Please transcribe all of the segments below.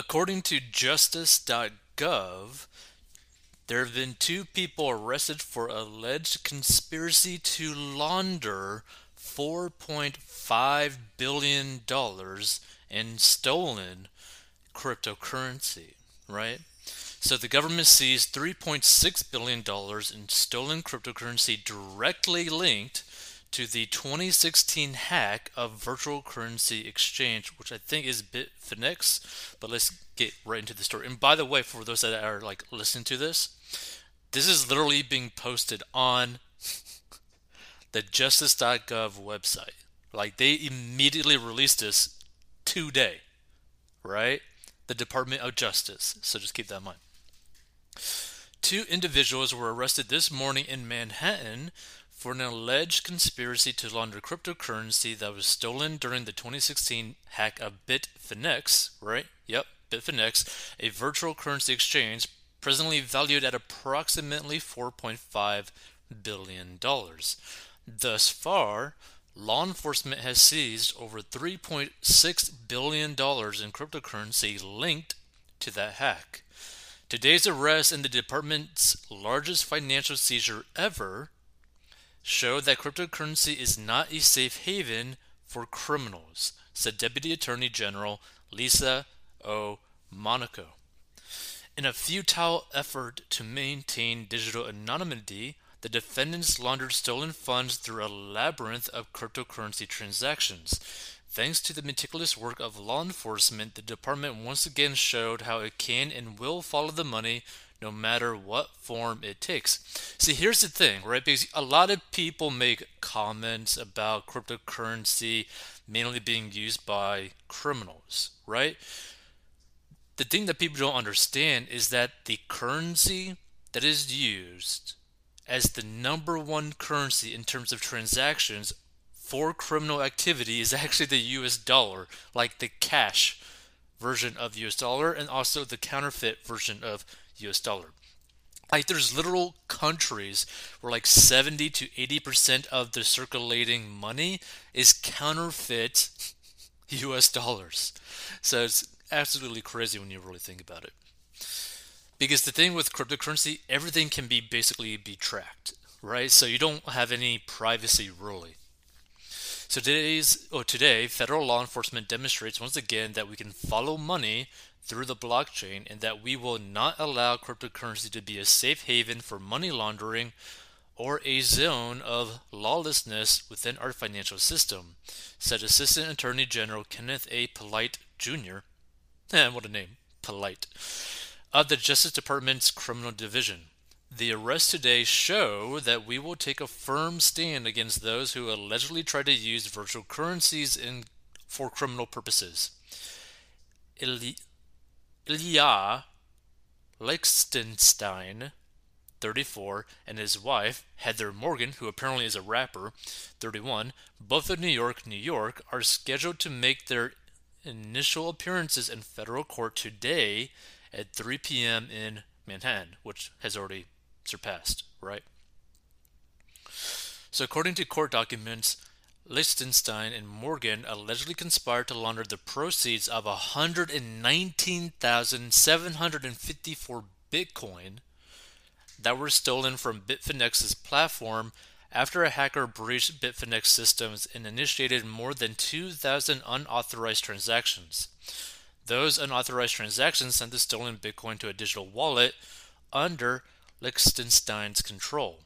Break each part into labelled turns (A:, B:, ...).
A: According to justice.gov, there have been two people arrested for alleged conspiracy to launder $4.5 billion in stolen cryptocurrency, right? So the government seized $3.6 billion in stolen cryptocurrency directly linked to the 2016 hack of virtual currency exchange, which I think is Bitfinex. But let's get right into the story. And by the way, for those that are like listening to this, this is literally being posted on the justice.gov website. Like they immediately released this today, right? The Department of Justice. So just keep that in mind. Two individuals were arrested this morning in Manhattan for an alleged conspiracy to launder cryptocurrency that was stolen during the 2016 hack of Bitfinex, right? Yep, Bitfinex, a virtual currency exchange presently valued at approximately $4.5 billion. Thus far, law enforcement has seized over $3.6 billion in cryptocurrency linked to that hack. Today's arrest in the department's largest financial seizure ever show that cryptocurrency is not a safe haven for criminals, said Deputy Attorney General Lisa O. Monaco. In a futile effort to maintain digital anonymity, the defendants laundered stolen funds through a labyrinth of cryptocurrency transactions. Thanks to the meticulous work of law enforcement, the department once again showed how it can and will follow the money no matter what form it takes. See, here's the thing, right? Because a lot of people make comments about cryptocurrency mainly being used by criminals, right? The thing that people don't understand is that the currency that is used as the number one currency in terms of transactions for criminal activity is actually the US dollar, like the cash version of US dollar and also the counterfeit version of US dollar. Like there's literal countries where like 70 to 80% of the circulating money is counterfeit US dollars. So it's absolutely crazy when you really think about it. Because the thing with cryptocurrency, everything can be basically be tracked, right? So you don't have any privacy really. So today's or today, federal law enforcement demonstrates once again that we can follow money through the blockchain and that we will not allow cryptocurrency to be a safe haven for money laundering or a zone of lawlessness within our financial system, said Assistant Attorney General Kenneth A. Polite Jr. And what a name, Polite, of the Justice Department's Criminal Division. The arrests today show that we will take a firm stand against those who allegedly try to use virtual currencies in, for criminal purposes. Ilya Lichtenstein, 34, and his wife, Heather Morgan, who apparently is a rapper, 31, both of New York, New York, are scheduled to make their initial appearances in federal court today at 3 p.m. in Manhattan, which has already surpassed, right? So, according to court documents, Lichtenstein and Morgan allegedly conspired to launder the proceeds of 119,754 Bitcoin that were stolen from Bitfinex's platform after a hacker breached Bitfinex systems and initiated more than 2,000 unauthorized transactions. Those unauthorized transactions sent the stolen Bitcoin to a digital wallet under Lichtenstein's control.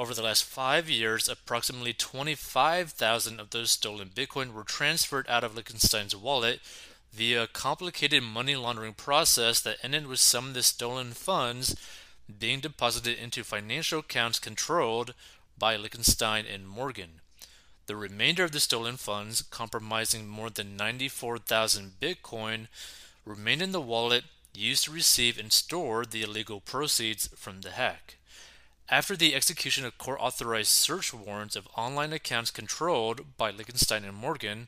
A: Over the last five years, approximately 25,000 of those stolen Bitcoin were transferred out of Lichtenstein's wallet via a complicated money laundering process that ended with some of the stolen funds being deposited into financial accounts controlled by Lichtenstein and Morgan. The remainder of the stolen funds, comprising more than 94,000 Bitcoin, remained in the wallet used to receive and store the illegal proceeds from the hack. After the execution of court authorized search warrants of online accounts controlled by Lichtenstein and Morgan,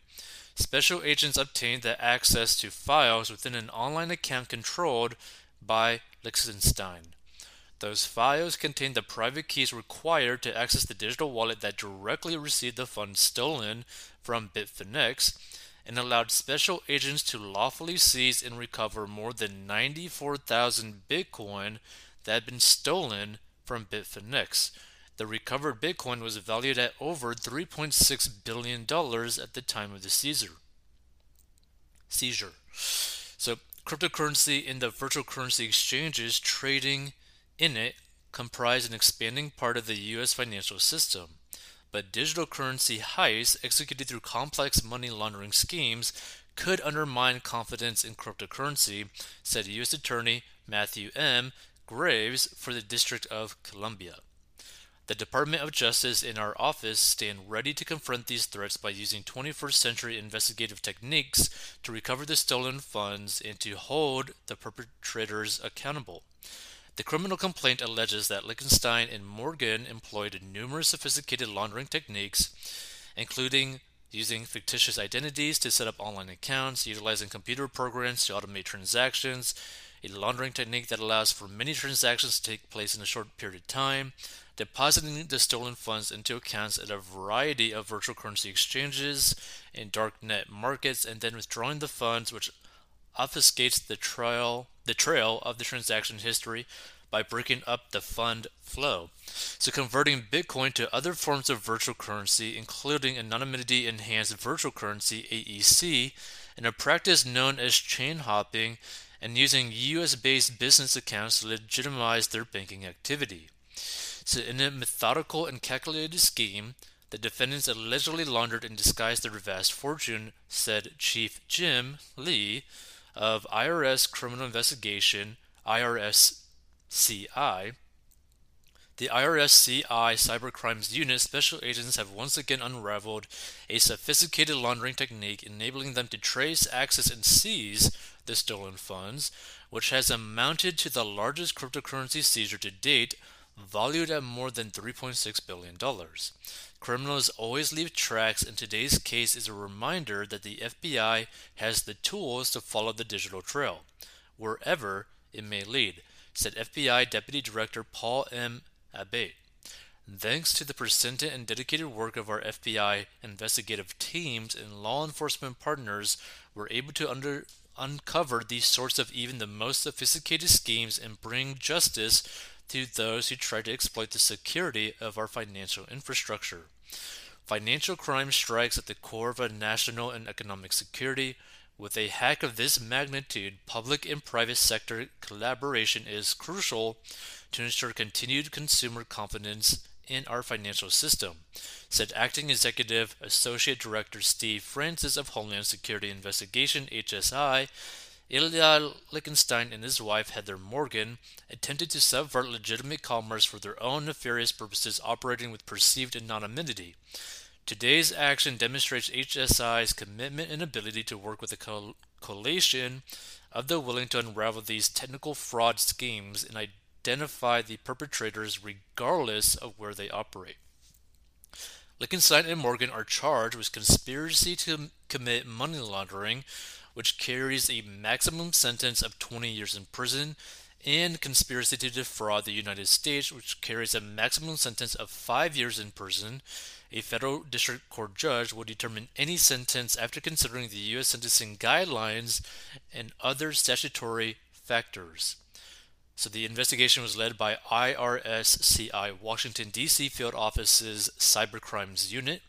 A: special agents obtained the access to files within an online account controlled by Lichtenstein. Those files contained the private keys required to access the digital wallet that directly received the funds stolen from Bitfinex, and allowed special agents to lawfully seize and recover more than 94,000 Bitcoin that had been stolen from Bitfinex. The recovered Bitcoin was valued at over $3.6 billion at the time of the seizure. Seizure. So, cryptocurrency and the virtual currency exchanges trading in it comprise an expanding part of the U.S. financial system but digital currency heists executed through complex money laundering schemes could undermine confidence in cryptocurrency, said U.S. Attorney Matthew M. Graves for the District of Columbia. The Department of Justice and our office stand ready to confront these threats by using 21st century investigative techniques to recover the stolen funds and to hold the perpetrators accountable. The criminal complaint alleges that Lichtenstein and Morgan employed numerous sophisticated laundering techniques, including using fictitious identities to set up online accounts, utilizing computer programs to automate transactions, a laundering technique that allows for many transactions to take place in a short period of time, depositing the stolen funds into accounts at a variety of virtual currency exchanges and darknet markets, and then withdrawing the funds, which obfuscates the trail the trail of the transaction history by breaking up the fund flow. So converting Bitcoin to other forms of virtual currency, including anonymity enhanced virtual currency AEC, and a practice known as chain hopping, and using US based business accounts to legitimize their banking activity. So, in a methodical and calculated scheme, the defendants allegedly laundered and disguised their vast fortune, said Chief Jim Lee, of IRS Criminal Investigation, IRSCI. The IRSCI Cybercrimes Unit special agents have once again unraveled a sophisticated laundering technique enabling them to trace, access, and seize the stolen funds, which has amounted to the largest cryptocurrency seizure to date, valued at more than $3.6 billion. Criminals always leave tracks, and today's case is a reminder that the FBI has the tools to follow the digital trail, wherever it may lead, said FBI Deputy Director Paul M. Abate. Thanks to the persistent and dedicated work of our FBI investigative teams and law enforcement partners, we're able to under, uncover these sorts of even the most sophisticated schemes and bring justice to those who try to exploit the security of our financial infrastructure. Financial crime strikes at the core of our national and economic security. With a hack of this magnitude, public and private sector collaboration is crucial to ensure continued consumer confidence in our financial system, said Acting Executive Associate Director Steve Francis of Homeland Security Investigation HSI Ilya Lichtenstein and his wife Heather Morgan attempted to subvert legitimate commerce for their own nefarious purposes, operating with perceived anonymity. Today's action demonstrates HSI's commitment and ability to work with a co- coalition of the willing to unravel these technical fraud schemes and identify the perpetrators regardless of where they operate. Lichtenstein and Morgan are charged with conspiracy to commit money laundering, which carries a maximum sentence of 20 years in prison, and conspiracy to defraud the United States, which carries a maximum sentence of 5 years in prison. A federal district court judge will determine any sentence after considering the U.S. sentencing guidelines and other statutory factors. So the investigation was led by IRSCI Washington, D.C. Field Office's Cybercrimes Unit,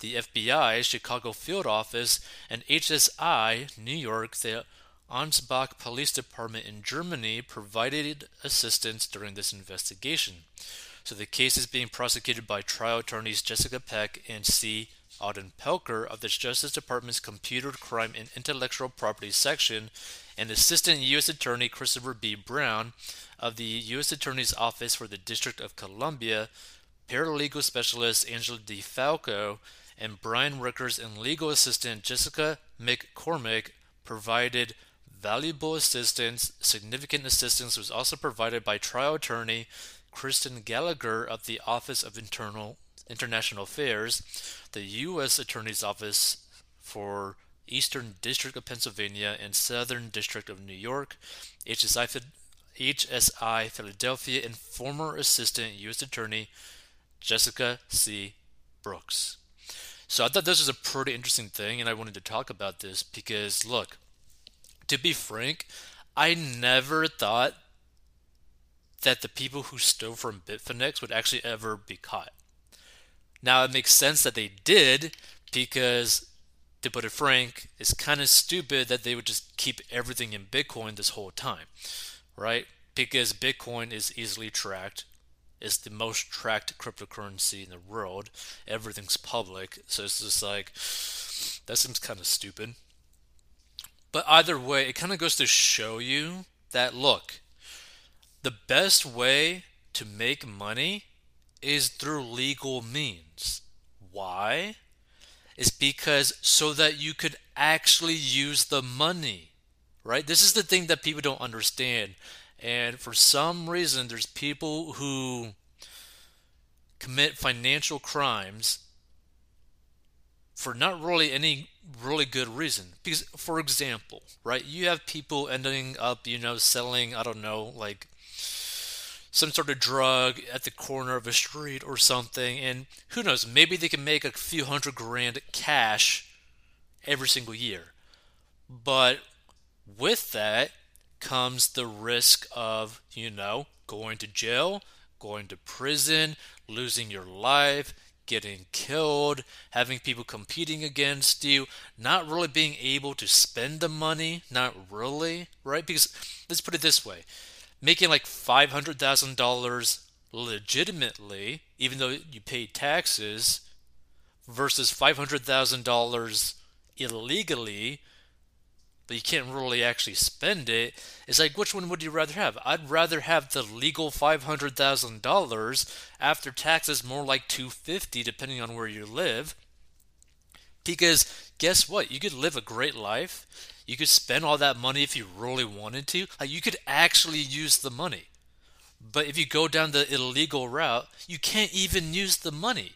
A: the FBI Chicago Field Office, and HSI New York, the Ansbach Police Department in Germany provided assistance during this investigation. So the case is being prosecuted by trial attorneys Jessica Peck and C. Alden Pelker of the Justice Department's Computer Crime and Intellectual Property Section and Assistant U.S. Attorney Christopher B. Brown of the U.S. Attorney's Office for the District of Columbia, paralegal specialist Angela DeFalco, and Brian Rickers and legal assistant Jessica McCormick provided valuable assistance. Significant assistance was also provided by trial attorney Kristen Gallagher of the Office of Internal International Affairs, the U.S. Attorney's Office for Eastern District of Pennsylvania and Southern District of New York, HSI, HSI Philadelphia, and former Assistant U.S. Attorney Jessica C. Brooks. So I thought this was a pretty interesting thing, and I wanted to talk about this because, look, to be frank, I never thought that the people who stole from Bitfinex would actually ever be caught. Now, it makes sense that they did because, to put it frank, it's kind of stupid that they would just keep everything in Bitcoin this whole time, right? Because Bitcoin is easily tracked. It's the most tracked cryptocurrency in the world. Everything's public. So it's just like, that seems kind of stupid. But either way, it kind of goes to show you that look, the best way to make money is through legal means. Why? It's because so that you could actually use the money, right? This is the thing that people don't understand. And for some reason, there's people who commit financial crimes for not really any really good reason. Because, for example, right, you have people ending up, you know, selling, I don't know, like some sort of drug at the corner of a street or something, and who knows, maybe they can make a few hundred grand cash every single year. But with that comes the risk of, you know, going to jail, going to prison, losing your life, getting killed, having people competing against you, not really being able to spend the money, not really, right? Because let's put it this way making like $500,000 legitimately, even though you paid taxes, versus $500,000 illegally, but you can't really actually spend it. It's like, which one would you rather have? I'd rather have the legal $500,000 after taxes, more like 250 depending on where you live. Because guess what? You could live a great life you could spend all that money if you really wanted to. Like you could actually use the money. But if you go down the illegal route, you can't even use the money.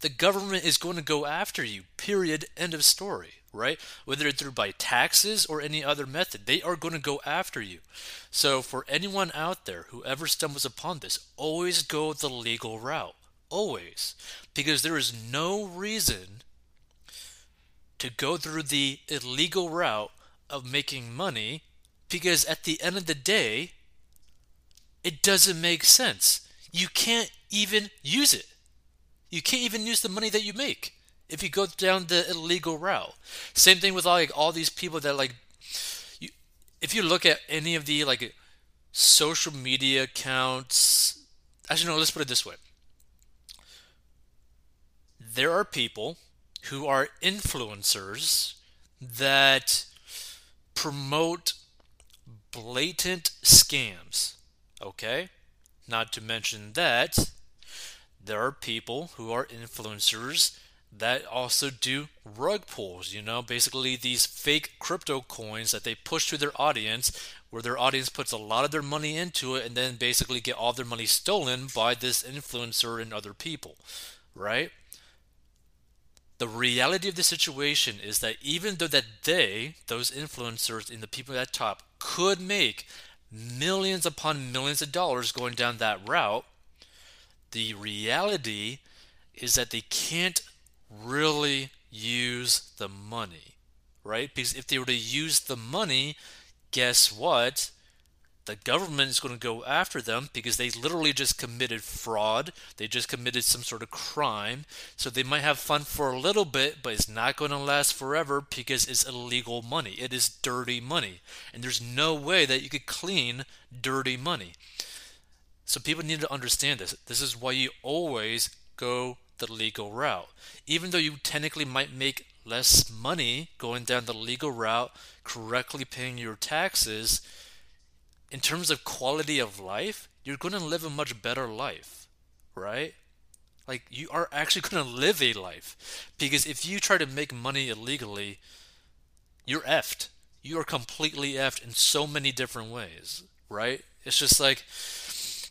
A: The government is going to go after you. Period. End of story. Right? Whether it's through by taxes or any other method, they are going to go after you. So for anyone out there who ever stumbles upon this, always go the legal route. Always. Because there is no reason to go through the illegal route of making money because at the end of the day, it doesn't make sense. You can't even use it. You can't even use the money that you make if you go down the illegal route. Same thing with like all these people that like you, if you look at any of the like social media accounts actually no, let's put it this way. There are people who are influencers that promote blatant scams. Okay? Not to mention that there are people who are influencers that also do rug pulls, you know, basically these fake crypto coins that they push to their audience where their audience puts a lot of their money into it and then basically get all their money stolen by this influencer and other people, right? The reality of the situation is that even though that they, those influencers and the people at top, could make millions upon millions of dollars going down that route, the reality is that they can't really use the money, right? Because if they were to use the money, guess what? The government is going to go after them because they literally just committed fraud. They just committed some sort of crime. So they might have fun for a little bit, but it's not going to last forever because it's illegal money. It is dirty money. And there's no way that you could clean dirty money. So people need to understand this. This is why you always go the legal route. Even though you technically might make less money going down the legal route, correctly paying your taxes in terms of quality of life, you're going to live a much better life, right? Like, you are actually going to live a life. Because if you try to make money illegally, you're effed. You are completely effed in so many different ways, right? It's just like,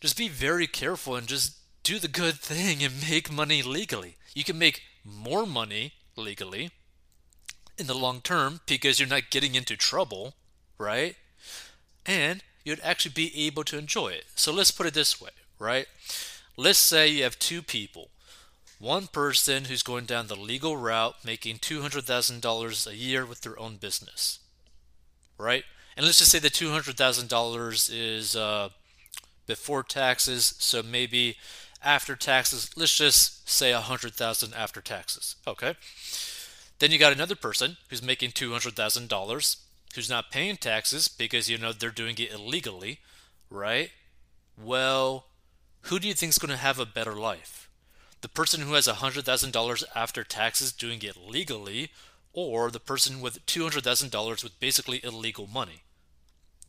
A: just be very careful and just do the good thing and make money legally. You can make more money legally in the long term because you're not getting into trouble, right? And you'd actually be able to enjoy it. So let's put it this way, right? Let's say you have two people. one person who's going down the legal route making $200,000 a year with their own business, right? And let's just say the $200,000 is uh, before taxes, so maybe after taxes, let's just say 100,000 after taxes. Okay. Then you got another person who's making $200,000 who's not paying taxes because you know they're doing it illegally, right? Well, who do you think is going to have a better life? The person who has $100,000 after taxes doing it legally, or the person with $200,000 with basically illegal money?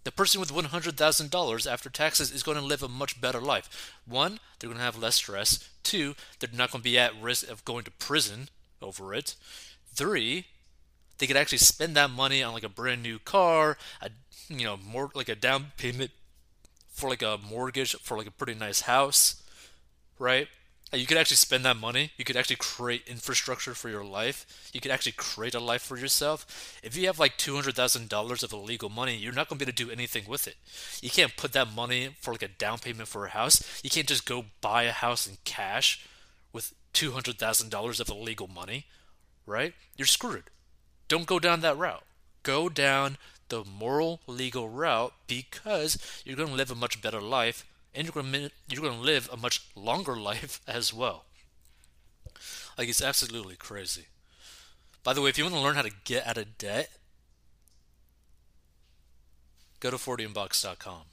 A: The person with $100,000 after taxes is going to live a much better life. One, they're going to have less stress. Two, they're not going to be at risk of going to prison over it. Three, they could actually spend that money on like a brand new car, a you know, more like a down payment for like a mortgage for like a pretty nice house, right? You could actually spend that money. You could actually create infrastructure for your life. You could actually create a life for yourself. If you have like $200,000 of illegal money, you're not going to be able to do anything with it. You can't put that money for like a down payment for a house. You can't just go buy a house in cash with $200,000 of illegal money, right? You're screwed. Don't go down that route. Go down the moral legal route because you're going to live a much better life and you're going to you're going to live a much longer life as well. Like it's absolutely crazy. By the way, if you want to learn how to get out of debt, go to 40inbox.com.